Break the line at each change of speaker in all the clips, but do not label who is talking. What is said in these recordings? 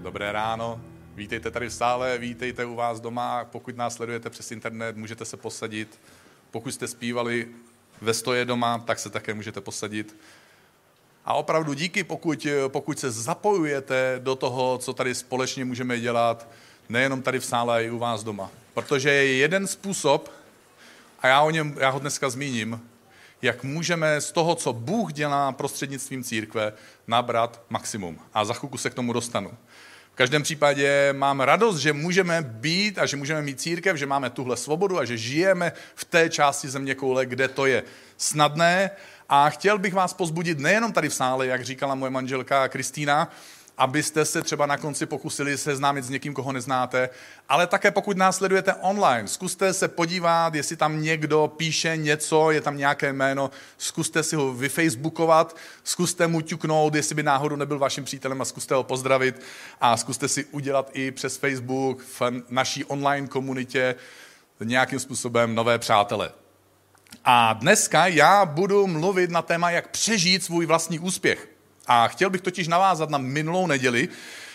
Dobré ráno. Vítejte tady v sále, vítejte u vás doma. Pokud nás sledujete přes internet, můžete se posadit. Pokud jste zpívali ve stoje doma, tak se také můžete posadit. A opravdu díky, pokud, pokud se zapojujete do toho, co tady společně můžeme dělat, nejenom tady v sále, ale i u vás doma. Protože je jeden způsob, a já, o něm, já ho dneska zmíním, jak můžeme z toho, co Bůh dělá prostřednictvím církve, nabrat maximum. A za chvilku se k tomu dostanu. V každém případě mám radost, že můžeme být a že můžeme mít církev, že máme tuhle svobodu a že žijeme v té části země koule, kde to je snadné. A chtěl bych vás pozbudit nejenom tady v sále, jak říkala moje manželka Kristýna, abyste se třeba na konci pokusili seznámit s někým, koho neznáte, ale také pokud nás sledujete online, zkuste se podívat, jestli tam někdo píše něco, je tam nějaké jméno, zkuste si ho vyfacebookovat, zkuste mu ťuknout, jestli by náhodou nebyl vaším přítelem a zkuste ho pozdravit a zkuste si udělat i přes Facebook v naší online komunitě nějakým způsobem nové přátele. A dneska já budu mluvit na téma, jak přežít svůj vlastní úspěch. A chtěl bych totiž navázat na minulou neděli,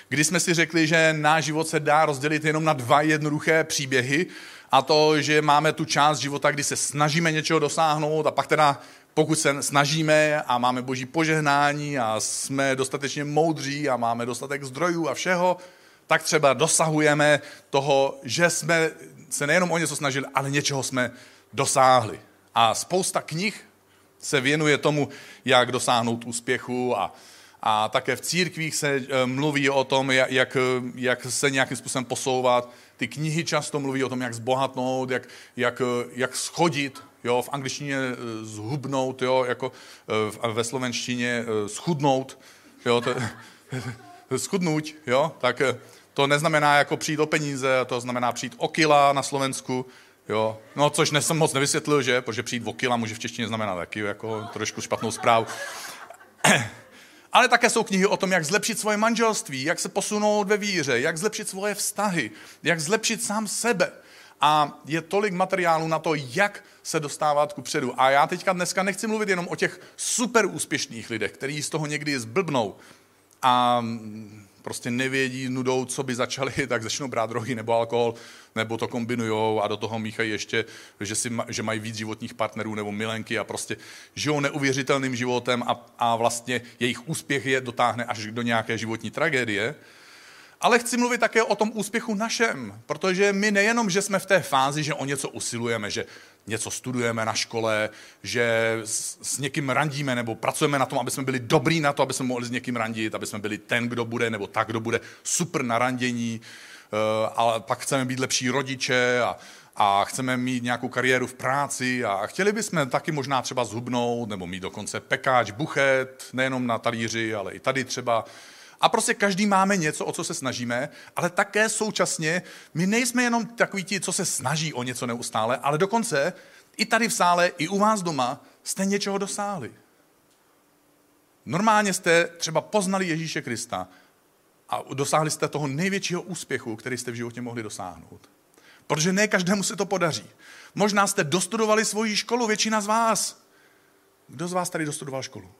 kdy jsme si řekli, že náš život se dá rozdělit jenom na dva jednoduché příběhy, a to, že máme tu část života, kdy se snažíme něčeho dosáhnout a pak teda pokud se snažíme a máme boží požehnání a jsme dostatečně moudří a máme dostatek zdrojů a všeho, tak třeba dosahujeme toho, že jsme se nejenom o něco snažili, ale něčeho jsme dosáhli. A spousta knih se věnuje tomu, jak dosáhnout úspěchu a, a také v církvích se eh, mluví o tom, jak, jak se nějakým způsobem posouvat. Ty knihy často mluví o tom, jak zbohatnout, jak, jak, jak schodit, jo, v angličtině eh, zhubnout, jo, jako eh, ve slovenštině schudnout, jo, to, schudnout, jo, tak to neznamená jako přijít o peníze, to znamená přijít o kila na Slovensku, Jo, no což jsem moc nevysvětlil, že? Protože přijít v okila může v češtině znamenat taky jako trošku špatnou zprávu. Ale také jsou knihy o tom, jak zlepšit svoje manželství, jak se posunout ve víře, jak zlepšit svoje vztahy, jak zlepšit sám sebe. A je tolik materiálu na to, jak se dostávat ku předu. A já teďka dneska nechci mluvit jenom o těch super úspěšných lidech, kteří z toho někdy zblbnou a prostě nevědí nudou, co by začali, tak začnou brát drogy nebo alkohol, nebo to kombinujou a do toho míchají ještě, že, si, že mají víc životních partnerů nebo milenky a prostě žijou neuvěřitelným životem a, a vlastně jejich úspěch je dotáhne až do nějaké životní tragédie. Ale chci mluvit také o tom úspěchu našem, protože my nejenom, že jsme v té fázi, že o něco usilujeme, že něco studujeme na škole, že s, někým randíme nebo pracujeme na tom, aby jsme byli dobrý na to, aby jsme mohli s někým randit, aby jsme byli ten, kdo bude, nebo tak, kdo bude super na randění, uh, ale pak chceme být lepší rodiče a, a chceme mít nějakou kariéru v práci a chtěli bychom taky možná třeba zhubnout nebo mít dokonce pekáč, buchet, nejenom na talíři, ale i tady třeba a prostě každý máme něco, o co se snažíme, ale také současně my nejsme jenom takoví ti, co se snaží o něco neustále, ale dokonce i tady v sále, i u vás doma jste něčeho dosáhli. Normálně jste třeba poznali Ježíše Krista a dosáhli jste toho největšího úspěchu, který jste v životě mohli dosáhnout. Protože ne každému se to podaří. Možná jste dostudovali svoji školu, většina z vás. Kdo z vás tady dostudoval školu?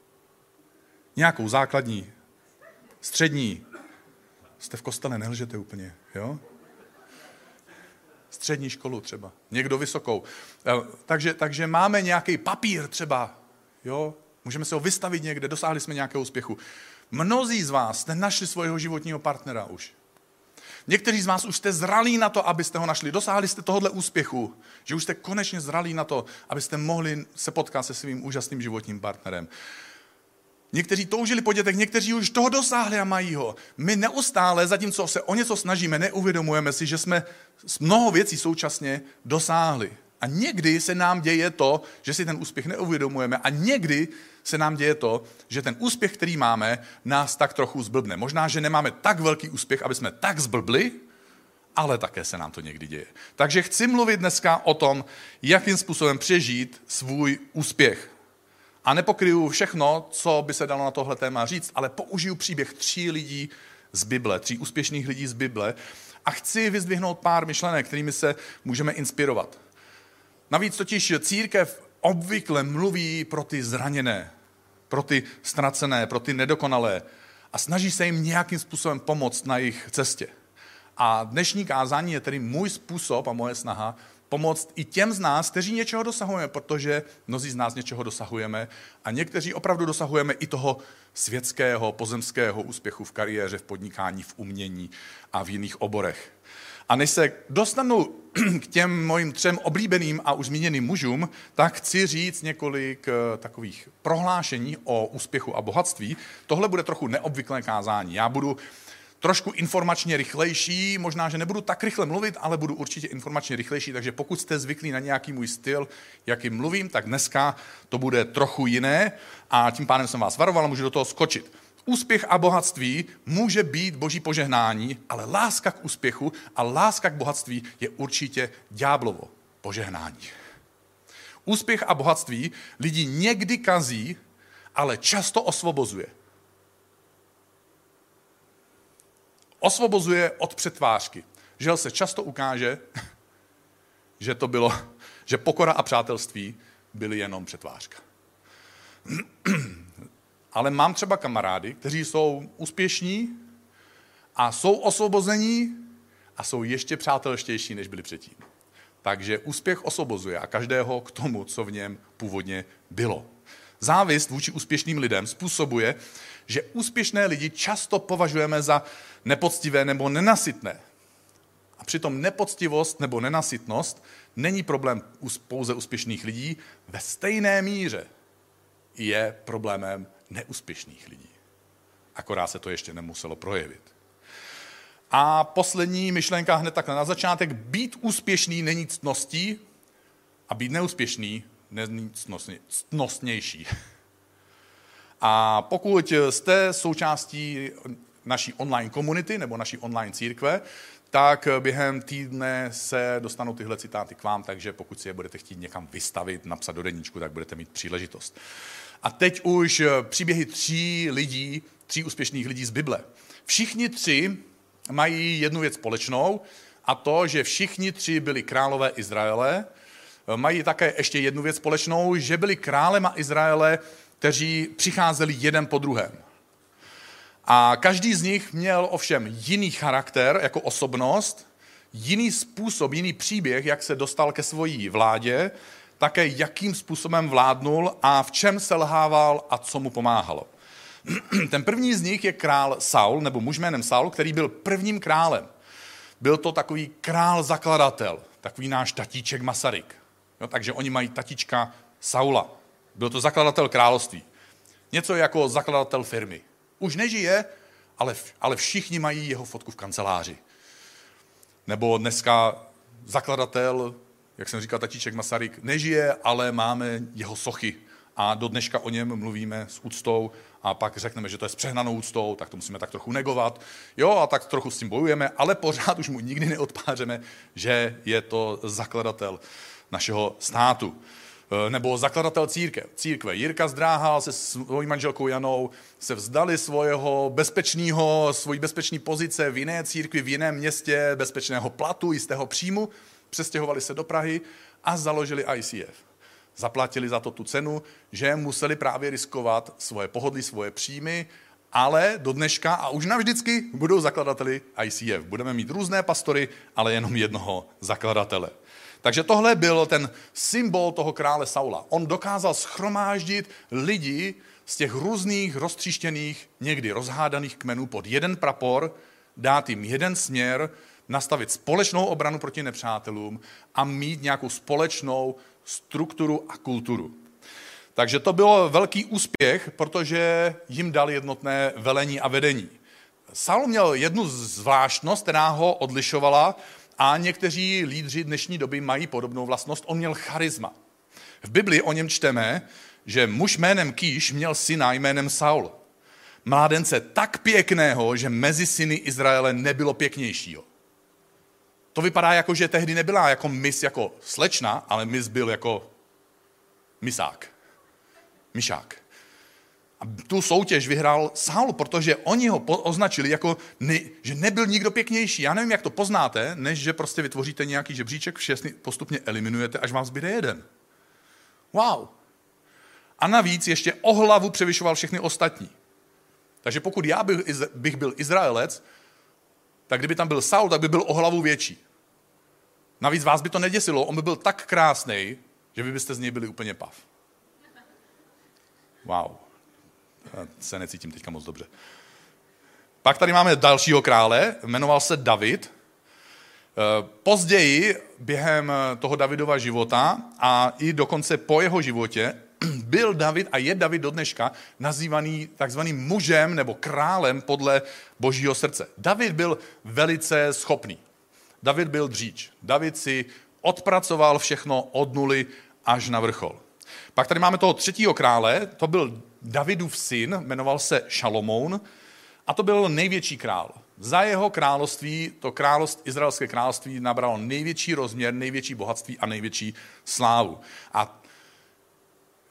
Nějakou základní, Střední. Jste v kostele, nelžete úplně, jo? Střední školu třeba. Někdo vysokou. Eh, takže, takže máme nějaký papír třeba, jo? Můžeme se ho vystavit někde, dosáhli jsme nějakého úspěchu. Mnozí z vás jste našli svého životního partnera už. Někteří z vás už jste zralí na to, abyste ho našli. Dosáhli jste tohohle úspěchu, že už jste konečně zralí na to, abyste mohli se potkat se svým úžasným životním partnerem. Někteří toužili po dětech, někteří už toho dosáhli a mají ho. My neustále, zatímco se o něco snažíme, neuvědomujeme si, že jsme mnoho věcí současně dosáhli. A někdy se nám děje to, že si ten úspěch neuvědomujeme a někdy se nám děje to, že ten úspěch, který máme, nás tak trochu zblbne. Možná, že nemáme tak velký úspěch, aby jsme tak zblbli, ale také se nám to někdy děje. Takže chci mluvit dneska o tom, jakým způsobem přežít svůj úspěch. A nepokryju všechno, co by se dalo na tohle téma říct, ale použiju příběh tří lidí z Bible, tří úspěšných lidí z Bible a chci vyzdvihnout pár myšlenek, kterými se můžeme inspirovat. Navíc totiž církev obvykle mluví pro ty zraněné, pro ty ztracené, pro ty nedokonalé. a snaží se jim nějakým způsobem pomoct na jejich cestě. A dnešní kázání je tedy můj způsob a moje snaha pomoct i těm z nás, kteří něčeho dosahujeme, protože mnozí z nás něčeho dosahujeme a někteří opravdu dosahujeme i toho světského, pozemského úspěchu v kariéře, v podnikání, v umění a v jiných oborech. A než se dostanu k těm mojim třem oblíbeným a už zmíněným mužům, tak chci říct několik eh, takových prohlášení o úspěchu a bohatství. Tohle bude trochu neobvyklé kázání. Já budu trošku informačně rychlejší, možná, že nebudu tak rychle mluvit, ale budu určitě informačně rychlejší, takže pokud jste zvyklí na nějaký můj styl, jakým mluvím, tak dneska to bude trochu jiné a tím pádem jsem vás varoval, můžu do toho skočit. Úspěch a bohatství může být boží požehnání, ale láska k úspěchu a láska k bohatství je určitě ďáblovo požehnání. Úspěch a bohatství lidi někdy kazí, ale často osvobozuje. Osvobozuje od přetvářky. Že se často ukáže, že to bylo, že pokora a přátelství byly jenom přetvářka. Ale mám třeba kamarády, kteří jsou úspěšní a jsou osvobození a jsou ještě přátelštější, než byli předtím. Takže úspěch osvobozuje a každého k tomu, co v něm původně bylo. Závist vůči úspěšným lidem způsobuje, že úspěšné lidi často považujeme za nepoctivé nebo nenasytné. A přitom nepoctivost nebo nenasytnost není problém pouze úspěšných lidí, ve stejné míře je problémem neúspěšných lidí. Akorát se to ještě nemuselo projevit. A poslední myšlenka hned takhle na začátek. Být úspěšný není ctností a být neúspěšný není ctnostnější. A pokud jste součástí naší online komunity nebo naší online církve, tak během týdne se dostanou tyhle citáty k vám, takže pokud si je budete chtít někam vystavit, napsat do deníčku, tak budete mít příležitost. A teď už příběhy tří lidí, tří úspěšných lidí z Bible. Všichni tři mají jednu věc společnou, a to, že všichni tři byli králové Izraele. Mají také ještě jednu věc společnou, že byli králema Izraele kteří přicházeli jeden po druhém. A každý z nich měl ovšem jiný charakter jako osobnost, jiný způsob, jiný příběh, jak se dostal ke svojí vládě, také jakým způsobem vládnul a v čem selhával a co mu pomáhalo. Ten první z nich je král Saul, nebo muž jménem Saul, který byl prvním králem. Byl to takový král zakladatel, takový náš tatíček Masaryk. Jo, takže oni mají tatička Saula. Byl to zakladatel království. Něco jako zakladatel firmy. Už nežije, ale, ale všichni mají jeho fotku v kanceláři. Nebo dneska zakladatel, jak jsem říkal tatíček Masaryk, nežije, ale máme jeho sochy. A do dneška o něm mluvíme s úctou a pak řekneme, že to je s přehnanou úctou, tak to musíme tak trochu negovat. Jo, a tak trochu s tím bojujeme, ale pořád už mu nikdy neodpářeme, že je to zakladatel našeho státu. Eh, nebo zakladatel církve. církve. Jirka Zdráhal se svojí manželkou Janou se vzdali svého bezpečného, svojí bezpečné pozice v jiné církvi, v jiném městě, bezpečného platu, jistého příjmu, přestěhovali se do Prahy a založili ICF. Zaplatili za to tu cenu, že museli právě riskovat svoje pohodlí, svoje příjmy, ale do dneška a už navždycky budou zakladateli ICF. Budeme mít různé pastory, ale jenom jednoho zakladatele. Takže tohle byl ten symbol toho krále Saula. On dokázal schromáždit lidi z těch různých roztříštěných, někdy rozhádaných kmenů pod jeden prapor, dát jim jeden směr, nastavit společnou obranu proti nepřátelům a mít nějakou společnou strukturu a kulturu. Takže to bylo velký úspěch, protože jim dal jednotné velení a vedení. Saul měl jednu zvláštnost, která ho odlišovala a někteří lídři dnešní doby mají podobnou vlastnost. On měl charisma. V Biblii o něm čteme, že muž jménem Kýš měl syna jménem Saul. Mládence tak pěkného, že mezi syny Izraele nebylo pěknějšího. To vypadá jako, že tehdy nebyla jako mis jako slečna, ale mis byl jako misák. Myšák. A tu soutěž vyhrál Saul, protože oni ho označili jako, ne, že nebyl nikdo pěknější. Já nevím, jak to poznáte, než že prostě vytvoříte nějaký žebříček, všechny postupně eliminujete, až vám zbyde jeden. Wow. A navíc ještě o hlavu převyšoval všechny ostatní. Takže pokud já bych, bych byl Izraelec, tak kdyby tam byl Saul, tak by byl o hlavu větší. Navíc vás by to neděsilo, on by byl tak krásný, že vy byste z něj byli úplně pav. Wow. Se necítím teďka moc dobře. Pak tady máme dalšího krále, jmenoval se David. Eh, později, během toho Davidova života a i dokonce po jeho životě, byl David a je David do dneška nazývaný takzvaným mužem nebo králem podle božího srdce. David byl velice schopný. David byl dříč. David si odpracoval všechno od nuly až na vrchol. Pak tady máme toho třetího krále, to byl Davidův syn, jmenoval se Šalomoun a to byl největší král. Za jeho království, to království, izraelské království nabralo největší rozměr, největší bohatství a největší slávu. A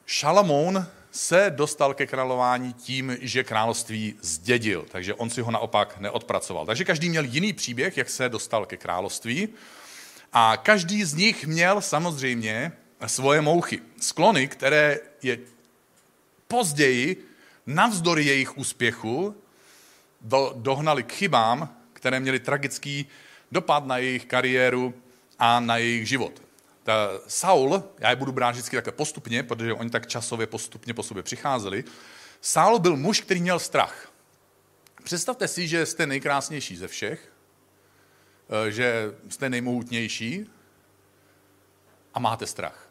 Šalamoun se dostal ke králování tím, že království zdědil, takže on si ho naopak neodpracoval. Takže každý měl jiný příběh, jak se dostal ke království a každý z nich měl samozřejmě svoje mouchy, sklony, které je později, navzdory jejich úspěchu, do, dohnali k chybám, které měly tragický dopad na jejich kariéru a na jejich život. Ta Saul, já je budu brát vždycky takhle postupně, protože oni tak časově postupně po sobě přicházeli, Saul byl muž, který měl strach. Představte si, že jste nejkrásnější ze všech, eh, že jste nejmohutnější a máte strach.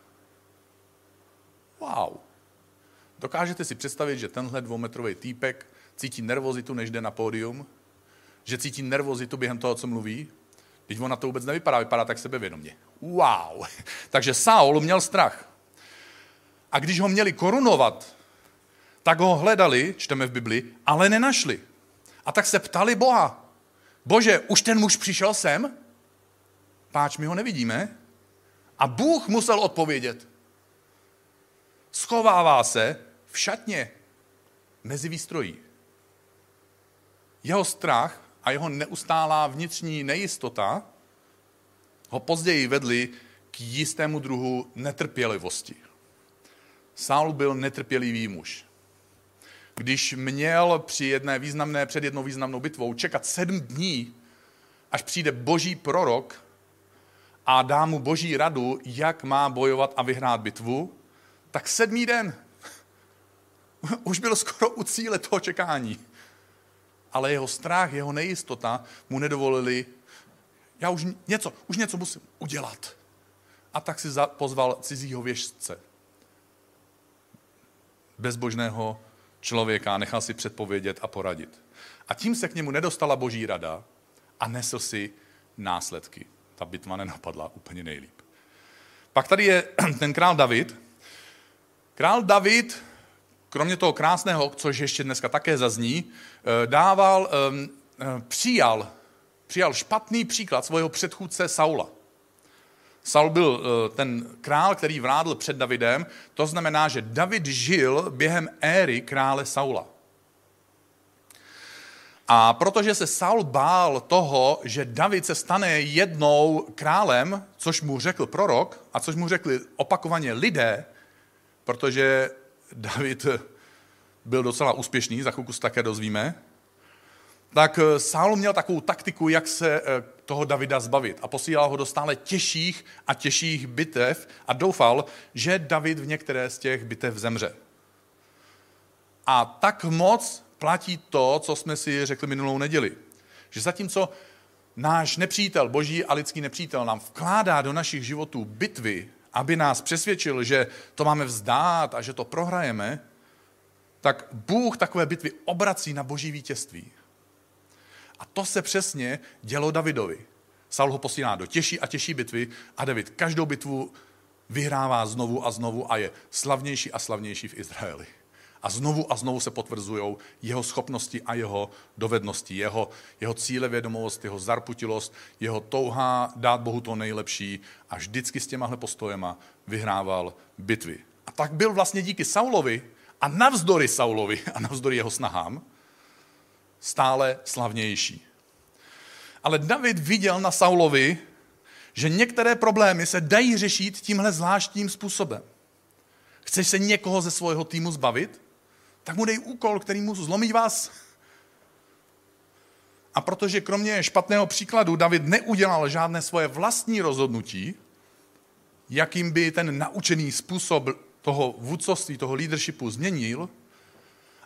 Wow. Dokážete si představit, že tenhle dvoumetrový týpek cítí nervozitu, než jde na pódium? Že cítí nervozitu během toho, co mluví? Teď on na to vůbec nevypadá, vypadá tak sebevědomě. Wow. Takže Saul měl strach. A když ho měli korunovat, tak ho hledali, čteme v Bibli, ale nenašli. A tak se ptali Boha. Bože, už ten muž přišel sem? Páč, my ho nevidíme. A Bůh musel odpovědět. Schovává se v šatně mezi výstrojí. Jeho strach a jeho neustálá vnitřní nejistota ho později vedli k jistému druhu netrpělivosti. Saul byl netrpělivý muž. Když měl při jedné významné, před jednou významnou bitvou čekat sedm dní, až přijde boží prorok a dá mu boží radu, jak má bojovat a vyhrát bitvu, tak sedmý den už byl skoro u cíle toho čekání ale jeho strach, jeho nejistota mu nedovolili, já už něco, už něco musím udělat. A tak si pozval cizího věžce, bezbožného člověka, nechal si předpovědět a poradit. A tím se k němu nedostala boží rada a nesl si následky. Ta bitva nenapadla úplně nejlíp. Pak tady je ten král David. Král David kromě toho krásného, což ještě dneska také zazní, eh, dával, ehm, eh, přijal, přijal špatný příklad svého předchůdce Saula. Saul byl eh, ten král, který vrádl před Davidem, to znamená, že David žil během éry krále Saula. A protože se Saul bál toho, že David se stane jednou králem, což mu řekl prorok a což mu řekli opakovaně lidé, protože David byl docela úspěšný, za chvilku se také dozvíme, tak eh, Saul měl takovou taktiku, jak se eh, toho Davida zbavit a posílal ho do stále těžších a těžších bitev a doufal, že David v některé z těch bitev zemře. A tak moc platí to, co jsme si řekli minulou neděli. Že zatímco náš nepřítel, boží a lidský nepřítel nám vkládá do našich životů bitvy, aby nás přesvědčil, že to máme vzdát a že to prohrajeme, tak Bůh takové bitvy obrací na boží vítězství. A to se přesně dělo Davidovi. Saul ho posílá do těžší a těžší bitvy a David každou bitvu vyhrává znovu a znovu a je slavnější a slavnější v Izraeli. A znovu a znovu se potvrzují jeho schopnosti a jeho dovednosti, jeho, jeho cílevědomost, jeho zarputilost, jeho touha dát Bohu to nejlepší a vždycky s těmahle postojema vyhrával bitvy. A tak byl vlastně díky Saulovi a navzdory Saulovi a navzdory jeho snahám stále slavnější. Ale David viděl na Saulovi, že některé problémy se dají řešit tímhle zvláštním způsobem. Chceš se někoho ze svého týmu zbavit? Tak mu dej úkol, který mu zlomí vás A protože kromě špatného příkladu David neudělal žádné svoje vlastní rozhodnutí, jakým by ten naučený způsob toho vůdcovství, toho leadershipu změnil,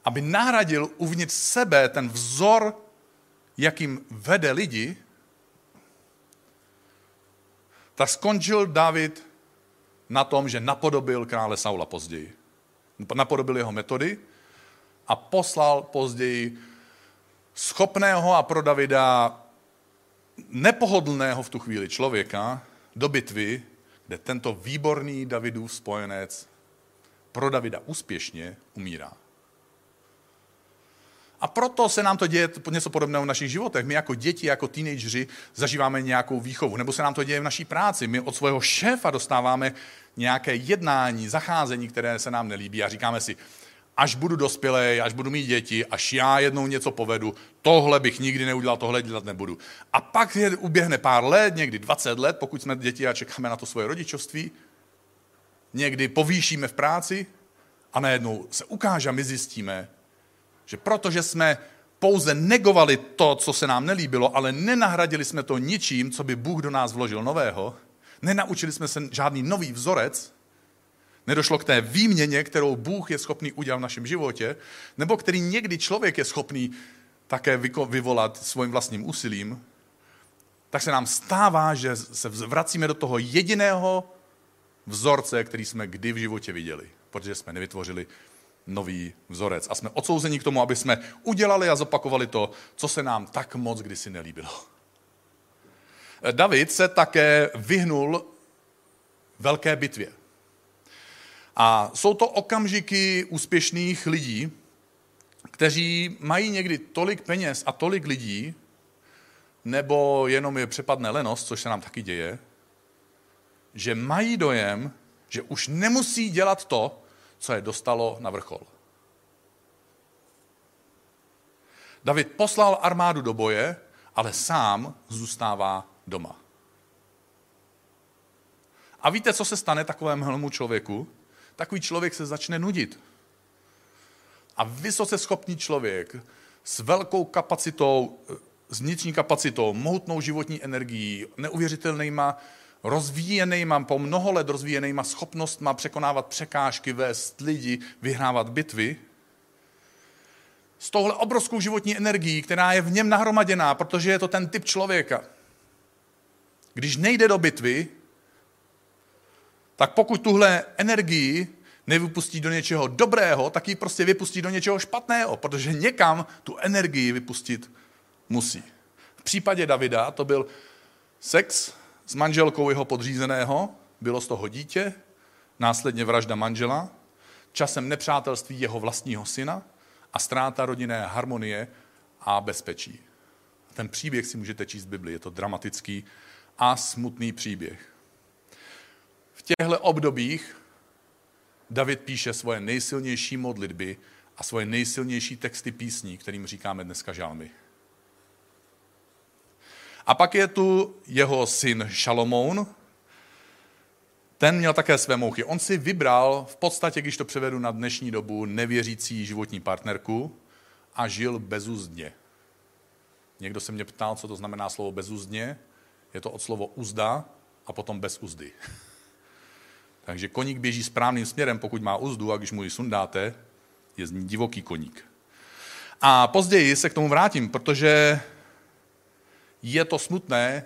aby nahradil uvnitř sebe ten vzor, jakým vede lidi, tak skončil David na tom, že napodobil krále Saula později. Napodobil jeho metody a poslal později schopného a pro Davida nepohodlného v tu chvíli člověka do bitvy, kde tento výborný Davidův spojenec pro Davida úspěšně umírá. A proto se nám to děje něco podobného v našich životech. My jako děti, jako teenageři zažíváme nějakou výchovu. Nebo se nám to děje v naší práci. My od svého šéfa dostáváme nějaké jednání, zacházení, které se nám nelíbí a říkáme si, až budu dospělý, až budu mít děti, až já jednou něco povedu, tohle bych nikdy neudělal, tohle dělat nebudu. A pak je, uběhne pár let, někdy 20 let, pokud jsme děti a čekáme na to svoje rodičovství, někdy povýšíme v práci a najednou se ukáže a my zjistíme, že protože jsme pouze negovali to, co se nám nelíbilo, ale nenahradili jsme to ničím, co by Bůh do nás vložil nového, nenaučili jsme se žádný nový vzorec, nedošlo k té výměně, kterou Bůh je schopný udělat v našem životě, nebo který někdy člověk je schopný také vyvolat svým vlastním úsilím, tak se nám stává, že se vracíme do toho jediného vzorce, který jsme kdy v životě viděli, protože jsme nevytvořili nový vzorec. A jsme odsouzeni k tomu, aby jsme udělali a zopakovali to, co se nám tak moc kdysi nelíbilo. David se také vyhnul velké bitvě. A jsou to okamžiky úspěšných lidí, kteří mají někdy tolik peněz a tolik lidí, nebo jenom je přepadne lenost, což se nám taky děje, že mají dojem, že už nemusí dělat to, co je dostalo na vrchol. David poslal armádu do boje, ale sám zůstává doma. A víte, co se stane takovému člověku? Takový člověk se začne nudit. A vysoce schopný člověk s velkou kapacitou, s vnitřní kapacitou, mohutnou životní energií, neuvěřitelnýma rozvíjenýma, po mnoho let rozvíjenýma schopnostma překonávat překážky, vést lidi, vyhrávat bitvy, s touhle obrovskou životní energií, která je v něm nahromaděná, protože je to ten typ člověka. Když nejde do bitvy, tak pokud tuhle energii nevypustí do něčeho dobrého, tak ji prostě vypustí do něčeho špatného, protože někam tu energii vypustit musí. V případě Davida to byl sex s manželkou jeho podřízeného, bylo z toho dítě, následně vražda manžela, časem nepřátelství jeho vlastního syna a ztráta rodinné harmonie a bezpečí. Ten příběh si můžete číst v Bibli, je to dramatický a smutný příběh. Těchto obdobích David píše svoje nejsilnější modlitby a svoje nejsilnější texty písní, kterým říkáme dneska žalmy. A pak je tu jeho syn Šalomoun. Ten měl také své mouchy. On si vybral v podstatě, když to převedu na dnešní dobu, nevěřící životní partnerku a žil bezuzdně. Někdo se mě ptal, co to znamená slovo bezuzdně. Je to od slovo uzda a potom bez uzdy. Takže koník běží správným směrem, pokud má uzdu, a když mu ji sundáte, je z ní divoký koník. A později se k tomu vrátím, protože je to smutné,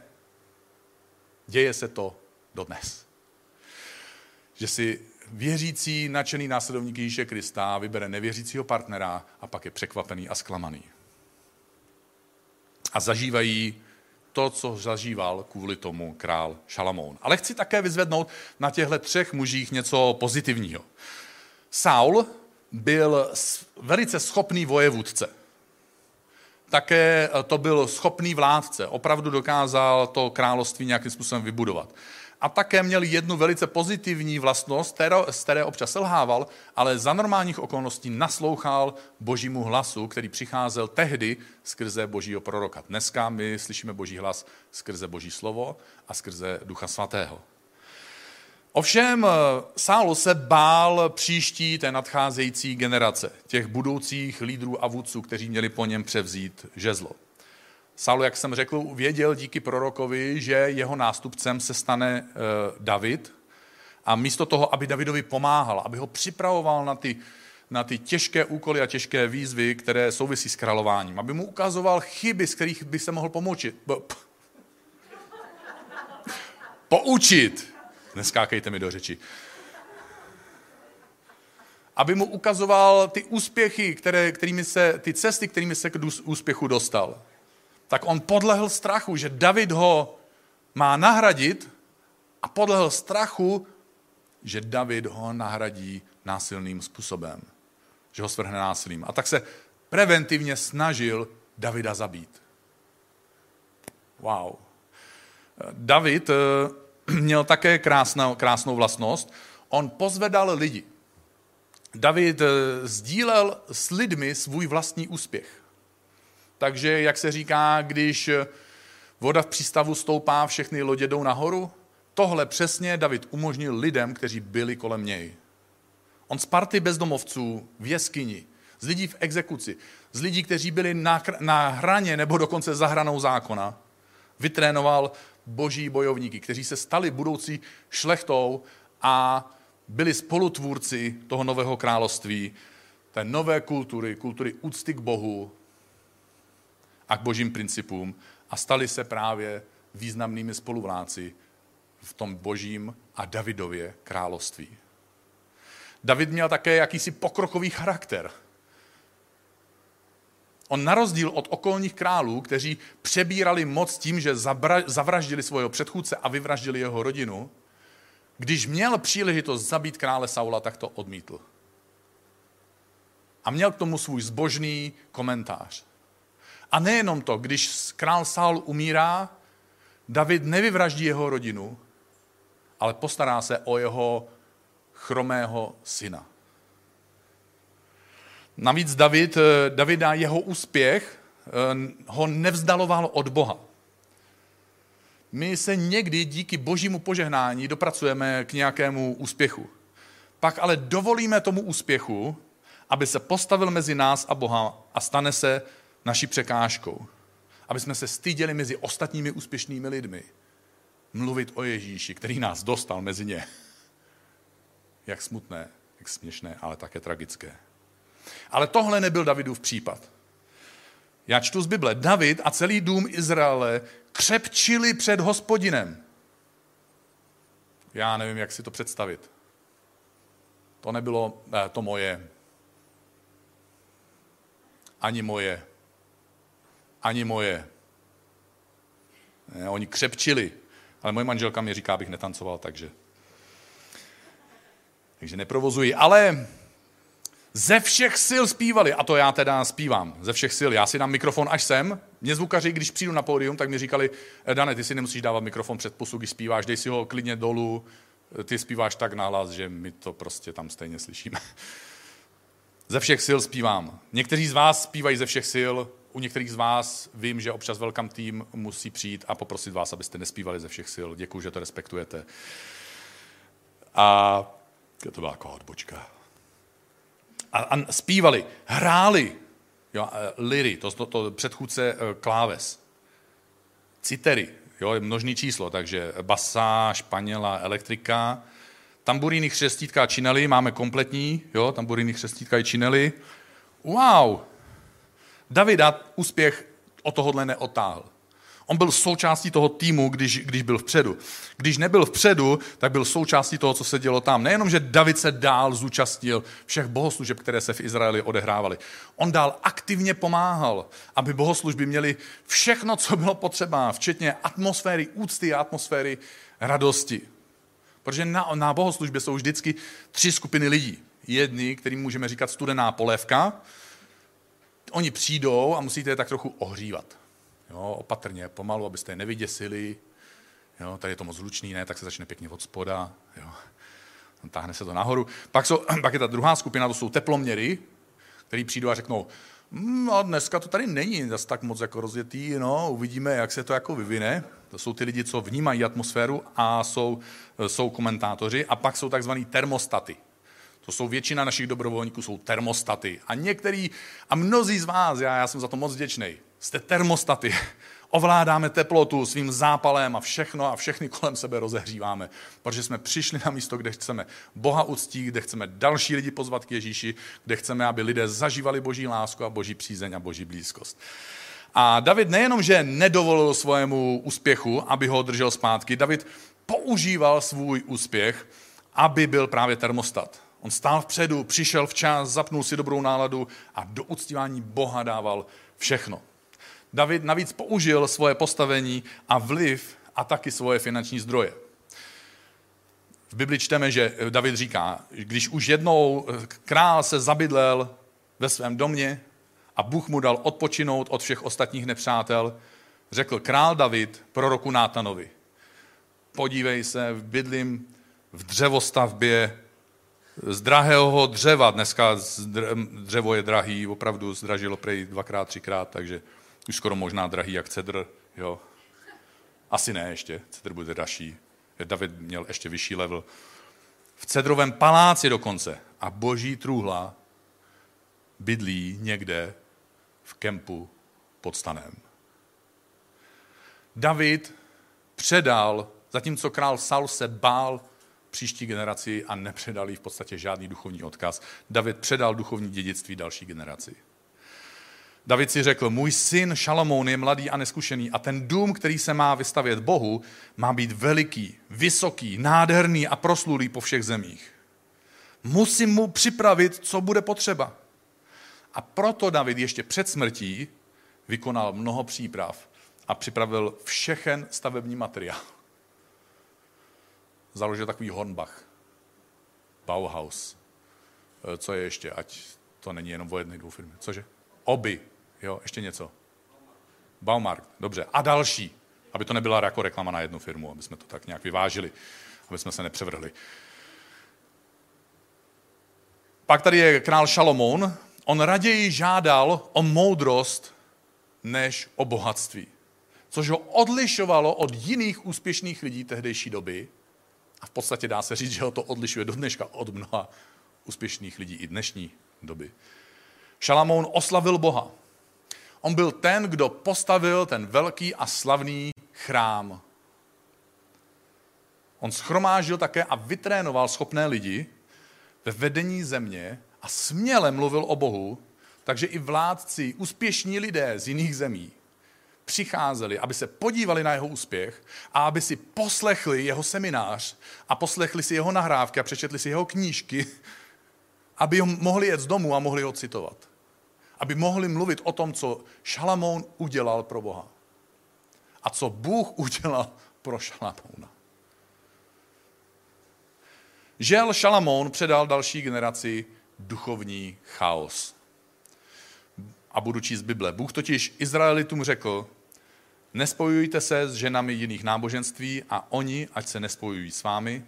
děje se to dodnes. Že si věřící, nadšený následovník Ježíše Krista vybere nevěřícího partnera a pak je překvapený a zklamaný. A zažívají to, co zažíval kvůli tomu král Šalamoun. Ale chci také vyzvednout na těchto třech mužích něco pozitivního. Saul byl velice schopný vojevůdce. Také to byl schopný vládce. Opravdu dokázal to království nějakým způsobem vybudovat a také měl jednu velice pozitivní vlastnost, z které občas selhával, ale za normálních okolností naslouchal božímu hlasu, který přicházel tehdy skrze božího proroka. Dneska my slyšíme boží hlas skrze boží slovo a skrze ducha svatého. Ovšem Saul se bál příští té nadcházející generace, těch budoucích lídrů a vůdců, kteří měli po něm převzít žezlo. Saul, jak jsem řekl, věděl díky prorokovi, že jeho nástupcem se stane uh, David. A místo toho, aby Davidovi pomáhal, aby ho připravoval na ty, na ty těžké úkoly a těžké výzvy, které souvisí s králováním, aby mu ukazoval chyby, z kterých by se mohl pomočit. Poučit. Neskákejte mi do řeči aby mu ukazoval ty úspěchy, které, kterými se, ty cesty, kterými se k úspěchu dostal. Tak on podlehl strachu, že David ho má nahradit a podlehl strachu, že David ho nahradí násilným způsobem. Že ho svrhne násilím. A tak se preventivně snažil Davida zabít. Wow. David eh, měl také krásnou, krásnou vlastnost. On pozvedal lidi. David eh, sdílel s lidmi svůj vlastní úspěch. Takže, jak se říká, když voda v přístavu stoupá, všechny lodě jdou nahoru, tohle přesně David umožnil lidem, kteří byli kolem něj. On z party bezdomovců v jeskyni, z lidí v exekuci, z lidí, kteří byli na, na hraně nebo dokonce za hranou zákona, vytrénoval boží bojovníky, kteří se stali budoucí šlechtou a byli spolutvůrci toho nového království, té nové kultury, kultury úcty k Bohu a k božím principům a stali se právě významnými spoluvláci v tom božím a Davidově království. David měl také jakýsi pokrokový charakter. On na rozdíl od okolních králů, kteří přebírali moc tím, že zavraždili svého předchůdce a vyvraždili jeho rodinu, když měl příležitost zabít krále Saula, tak to odmítl. A měl k tomu svůj zbožný komentář. A nejenom to, když král Saul umírá, David nevyvraždí jeho rodinu, ale postará se o jeho chromého syna. Navíc David, eh, Davida jeho úspěch eh, ho nevzdaloval od Boha. My se někdy díky božímu požehnání dopracujeme k nějakému úspěchu. Pak ale dovolíme tomu úspěchu, aby se postavil mezi nás a Boha a stane se naší překážkou. Aby jsme se styděli mezi ostatními úspěšnými lidmi. Mluvit o Ježíši, který nás dostal mezi ně. Jak smutné, jak směšné, ale také tragické. Ale tohle nebyl Davidův případ. Já čtu z Bible. David a celý dům Izraele křepčili před hospodinem. Já nevím, jak si to představit. To nebylo ne, to moje. Ani moje. Ani moje. Ne, oni křepčili. Ale moje manželka mi říká, abych netancoval, takže... Takže neprovozuji. Ale ze všech sil zpívali, a to já teda zpívám, ze všech sil. Já si dám mikrofon až sem. Mě zvukaři, když přijdu na pódium, tak mi říkali, eh, Dane, ty si nemusíš dávat mikrofon před pusu, když zpíváš, dej si ho klidně dolů, eh, ty zpíváš tak nahlas, že my to prostě tam stejně slyšíme. Ze všech sil zpívám. Někteří z vás zpívají ze všech sil, u některých z vás vím, že občas welcome tým musí přijít a poprosit vás, abyste nespívali ze všech sil. Děkuji, že to respektujete. A to byla jako odbočka a, a zpívali, hráli, jo, e, liry, to, to, to předchůdce e, kláves, citery, jo, množný číslo, takže basa, španěla, elektrika, tamburíny, chřestítka a činely, máme kompletní, jo, tamburíny, chřestítka i činely. Wow! Davida úspěch o tohohle neotáhl. On byl součástí toho týmu, když, když byl vpředu. Když nebyl vpředu, tak byl součástí toho, co se dělo tam. Nejenom, že David se dál zúčastnil všech bohoslužeb, které se v Izraeli odehrávaly. On dál aktivně pomáhal, aby bohoslužby měly všechno, co bylo potřeba, včetně atmosféry úcty a atmosféry radosti. Protože na, na bohoslužbě jsou vždycky tři skupiny lidí. Jedni, kterým můžeme říkat studená polévka, oni přijdou a musíte je tak trochu ohřívat. Jo, opatrně, pomalu, abyste je nevyděsili. Jo, tady je to moc zlučný, ne, tak se začne pěkně od spoda. Jo. Táhne se to nahoru. Pak, jsou, pak je ta druhá skupina, to jsou teploměry, který přijdou a řeknou, no dneska to tady není zase tak moc jako rozjetý, no, uvidíme, jak se to jako vyvine. To jsou ty lidi, co vnímají atmosféru a jsou, jsou komentátoři. A pak jsou takzvaný termostaty. To jsou většina našich dobrovolníků, jsou termostaty. A některý, a mnozí z vás, já, já jsem za to moc vděčný, Jste termostaty. Ovládáme teplotu svým zápalem a všechno a všechny kolem sebe rozehříváme, protože jsme přišli na místo, kde chceme Boha uctít, kde chceme další lidi pozvat k Ježíši, kde chceme, aby lidé zažívali boží lásku a boží přízeň a boží blízkost. A David nejenom, že nedovolil svému úspěchu, aby ho držel zpátky, David používal svůj úspěch, aby byl právě termostat. On stál vpředu, přišel včas, zapnul si dobrou náladu a do uctívání Boha dával všechno. David navíc použil svoje postavení a vliv a taky svoje finanční zdroje. V Bibli čteme, že David říká, když už jednou král se zabydlel ve svém domě a Bůh mu dal odpočinout od všech ostatních nepřátel, řekl král David proroku Nátanovi, podívej se, bydlím v dřevostavbě z drahého dřeva. Dneska dřevo je drahý, opravdu zdražilo prej dvakrát, třikrát, takže už skoro možná drahý jak cedr. Jo. Asi ne ještě, cedr bude dražší. David měl ještě vyšší level. V cedrovém paláci dokonce. A boží trůhla bydlí někde v kempu pod stanem. David předal, zatímco král Saul se bál příští generaci a nepředal jí v podstatě žádný duchovní odkaz. David předal duchovní dědictví další generaci. David si řekl, můj syn Šalomoun je mladý a neskušený a ten dům, který se má vystavět Bohu, má být veliký, vysoký, nádherný a proslulý po všech zemích. Musím mu připravit, co bude potřeba. A proto David ještě před smrtí vykonal mnoho příprav a připravil všechen stavební materiál založil takový Hornbach, Bauhaus. E, co je ještě, ať to není jenom o jedné dvou firmy. Cože? Oby, jo, ještě něco. Baumarkt, dobře. A další, aby to nebyla jako reklama na jednu firmu, aby jsme to tak nějak vyvážili, aby jsme se nepřevrhli. Pak tady je král Šalomoun. On raději žádal o moudrost, než o bohatství. Což ho odlišovalo od jiných úspěšných lidí tehdejší doby, a v podstatě dá se říct, že ho to odlišuje do dneška od mnoha úspěšných lidí i dnešní doby. Šalamoun oslavil Boha. On byl ten, kdo postavil ten velký a slavný chrám. On schromážil také a vytrénoval schopné lidi ve vedení země a směle mluvil o Bohu, takže i vládci, úspěšní lidé z jiných zemí přicházeli, aby se podívali na jeho úspěch a aby si poslechli jeho seminář a poslechli si jeho nahrávky a přečetli si jeho knížky, aby ho mohli jet z domu a mohli ho citovat. Aby mohli mluvit o tom, co Šalamoun udělal pro Boha. A co Bůh udělal pro Šalamouna. Žel Šalamoun předal další generaci duchovní chaos. A budu číst Bible. Bůh totiž Izraelitům řekl, Nespojujte se s ženami jiných náboženství a oni, ať se nespojují s vámi,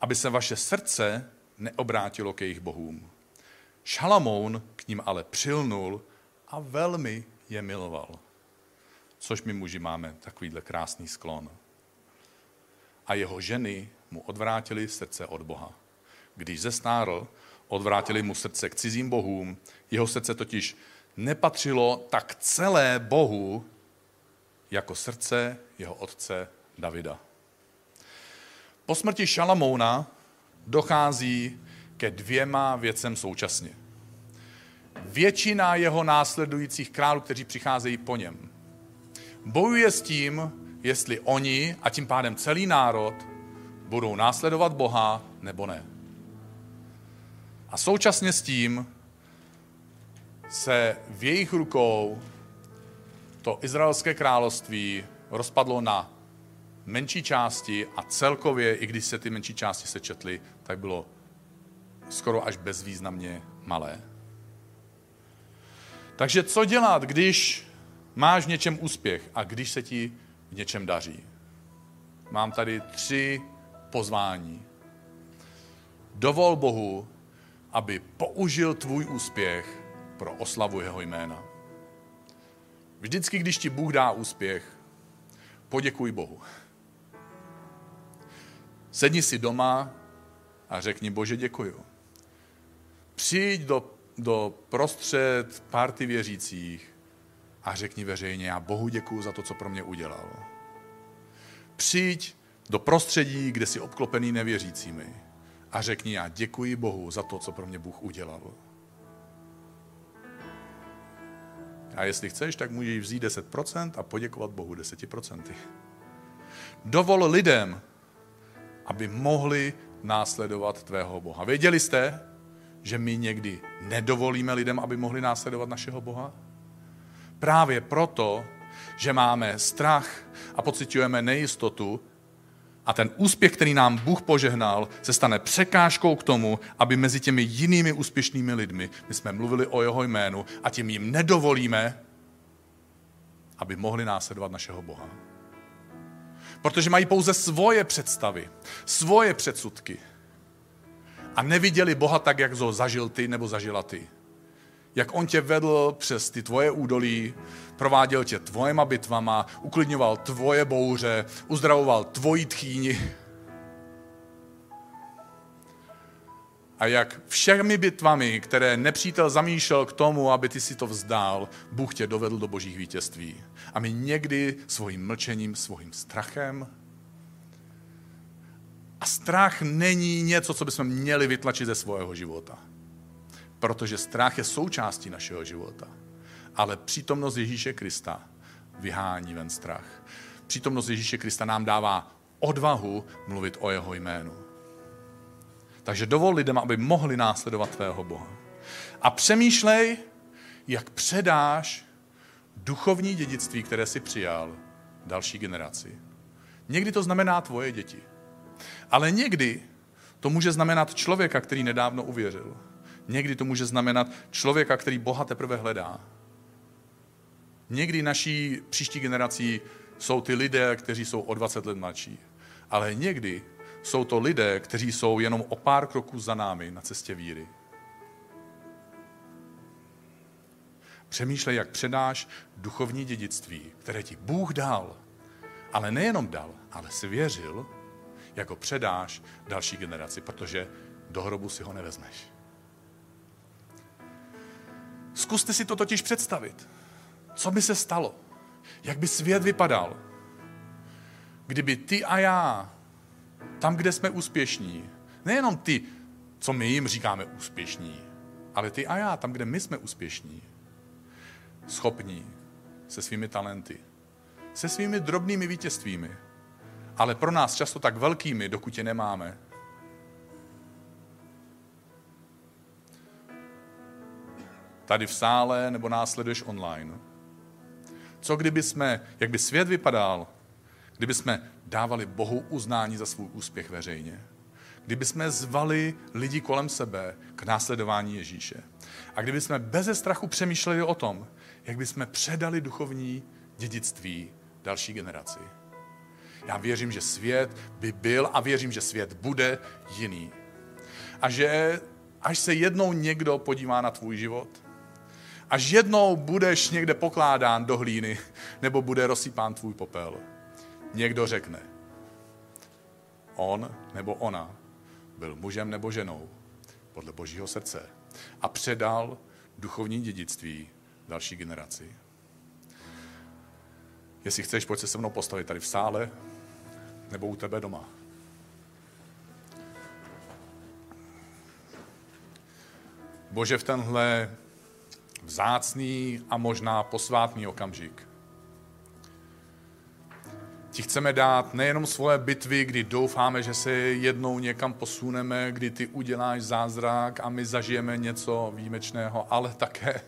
aby se vaše srdce neobrátilo ke jejich bohům. Šalamoun k ním ale přilnul a velmi je miloval. Což my muži máme takovýhle krásný sklon. A jeho ženy mu odvrátili srdce od Boha. Když zesnárl, odvrátili mu srdce k cizím bohům, jeho srdce totiž nepatřilo tak celé Bohu, jako srdce jeho otce Davida. Po smrti Šalamouna dochází ke dvěma věcem současně. Většina jeho následujících králů, kteří přicházejí po něm, bojuje s tím, jestli oni a tím pádem celý národ budou následovat Boha nebo ne. A současně s tím se v jejich rukou to izraelské království rozpadlo na menší části a celkově, i když se ty menší části sečetly, tak bylo skoro až bezvýznamně malé. Takže co dělat, když máš v něčem úspěch a když se ti v něčem daří? Mám tady tři pozvání. Dovol Bohu, aby použil tvůj úspěch pro oslavu jeho jména. Vždycky, když ti Bůh dá úspěch, poděkuj Bohu. Sedni si doma a řekni, Bože, děkuju. Přijď do, do prostřed párty věřících a řekni veřejně, já Bohu děkuju za to, co pro mě udělal. Přijď do prostředí, kde jsi obklopený nevěřícími a řekni, já děkuji Bohu za to, co pro mě Bůh udělal. A jestli chceš, tak můžeš vzít 10% a poděkovat Bohu 10%. Dovol lidem, aby mohli následovat tvého Boha. Věděli jste, že my někdy nedovolíme lidem, aby mohli následovat našeho Boha? Právě proto, že máme strach a pocitujeme nejistotu a ten úspěch, který nám Bůh požehnal, se stane překážkou k tomu, aby mezi těmi jinými úspěšnými lidmi my jsme mluvili o jeho jménu a tím jim nedovolíme, aby mohli následovat našeho Boha. Protože mají pouze svoje představy, svoje předsudky. A neviděli Boha tak, jak ho zažil ty nebo zažila ty. Jak on tě vedl přes ty tvoje údolí, prováděl tě tvojema bitvama, uklidňoval tvoje bouře, uzdravoval tvoji tchýni. A jak všemi bitvami, které nepřítel zamýšlel k tomu, aby ty si to vzdál, Bůh tě dovedl do božích vítězství. A my někdy svým mlčením, svým strachem, a strach není něco, co bychom měli vytlačit ze svého života. Protože strach je součástí našeho života. Ale přítomnost Ježíše Krista vyhání ven strach. Přítomnost Ježíše Krista nám dává odvahu mluvit o jeho jménu. Takže dovol lidem, aby mohli následovat tvého Boha. A přemýšlej, jak předáš duchovní dědictví, které si přijal, další generaci. Někdy to znamená tvoje děti. Ale někdy to může znamenat člověka, který nedávno uvěřil. Někdy to může znamenat člověka, který Boha teprve hledá. Někdy naší příští generací jsou ty lidé, kteří jsou o 20 let mladší. Ale někdy jsou to lidé, kteří jsou jenom o pár kroků za námi na cestě víry. Přemýšlej, jak předáš duchovní dědictví, které ti Bůh dal. Ale nejenom dal, ale svěřil, jako předáš další generaci, protože do hrobu si ho nevezmeš. Zkuste si to totiž představit. Co by se stalo? Jak by svět vypadal? Kdyby ty a já, tam, kde jsme úspěšní, nejenom ty, co my jim říkáme úspěšní, ale ty a já, tam, kde my jsme úspěšní, schopní, se svými talenty, se svými drobnými vítězstvími, ale pro nás často tak velkými, dokud je nemáme. Tady v sále nebo následuješ online. Co kdyby jsme, jak by svět vypadal, kdyby jsme dávali Bohu uznání za svůj úspěch veřejně? Kdyby jsme zvali lidi kolem sebe k následování Ježíše. A kdyby jsme beze strachu přemýšleli o tom, jak by jsme předali duchovní dědictví další generaci. Já věřím, že svět by byl a věřím, že svět bude jiný. A že až se jednou někdo podívá na tvůj život, až jednou budeš někde pokládán do hlíny, nebo bude rozsypán tvůj popel, někdo řekne, on nebo ona byl mužem nebo ženou podle božího srdce a předal duchovní dědictví další generaci. Jestli chceš, pojď se se mnou postavit tady v sále, nebo u tebe doma. Bože, v tenhle vzácný a možná posvátný okamžik ti chceme dát nejenom svoje bitvy, kdy doufáme, že se jednou někam posuneme, kdy ty uděláš zázrak a my zažijeme něco výjimečného, ale také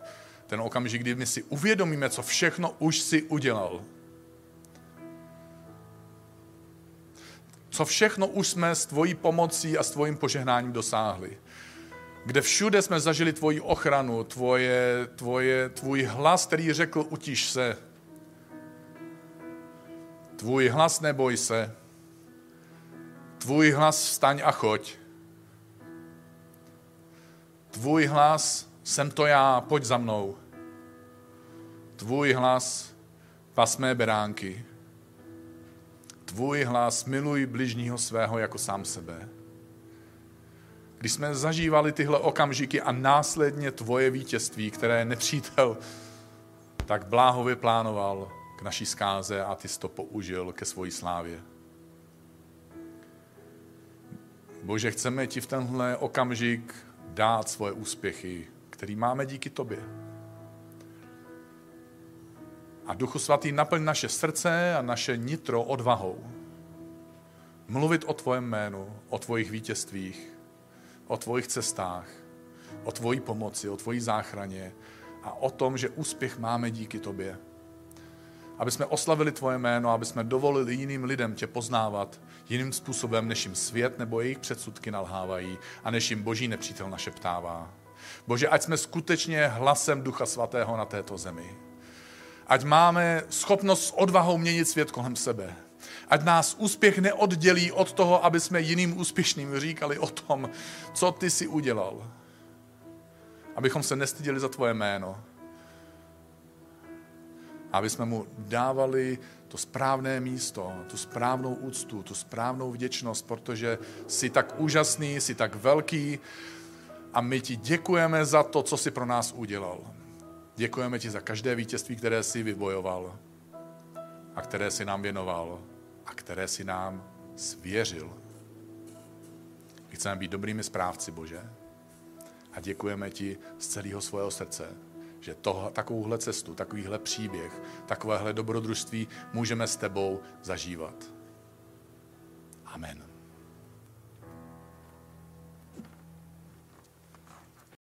ten okamžik, kdy my si uvědomíme, co všechno už si udělal Co všechno už jsme s tvojí pomocí a s tvojím požehnáním dosáhli. Kde všude jsme zažili tvoji ochranu, tvoje, tvoje, tvůj hlas, který řekl, utiš se. Tvůj hlas, neboj se. Tvůj hlas, vstaň a choď. Tvůj hlas, jsem to já, pojď za mnou. Tvůj hlas, pas mé beránky tvůj hlas, miluj bližního svého jako sám sebe. Když jsme zažívali tyhle okamžiky a následně tvoje vítězství, které nepřítel tak bláhově plánoval k naší zkáze a ty jsi to použil ke svojí slávě. Bože, chceme ti v tenhle okamžik dát svoje úspěchy, který máme díky tobě. A Duchu Svatý naplň naše srdce a naše nitro odvahou. Mluvit o tvojem jménu, o tvojich vítězstvích, o tvojich cestách, o tvojí pomoci, o tvojí záchraně a o tom, že úspěch máme díky tobě. Aby jsme oslavili tvoje jméno, aby jsme dovolili jiným lidem tě poznávat jiným způsobem, než jim svět nebo jejich předsudky nalhávají a než jim boží nepřítel našeptává. Bože, ať jsme skutečně hlasem Ducha Svatého na této zemi. Ať máme schopnost s odvahou měnit svět kolem sebe. Ať nás úspěch neoddělí od toho, aby jsme jiným úspěšným říkali o tom, co ty si udělal. Abychom se nestyděli za tvoje jméno. Aby jsme mu dávali to správné místo, tu správnou úctu, tu správnou vděčnost, protože jsi tak úžasný, jsi tak velký a my ti děkujeme za to, co jsi pro nás udělal. Děkujeme ti za každé vítězství, které jsi vybojoval a které jsi nám věnoval které si nám svěřil. My chceme být dobrými správci, Bože. A děkujeme ti z celého svého srdce, že to, takovouhle cestu, takovýhle příběh, takovéhle dobrodružství můžeme s tebou zažívat. Amen.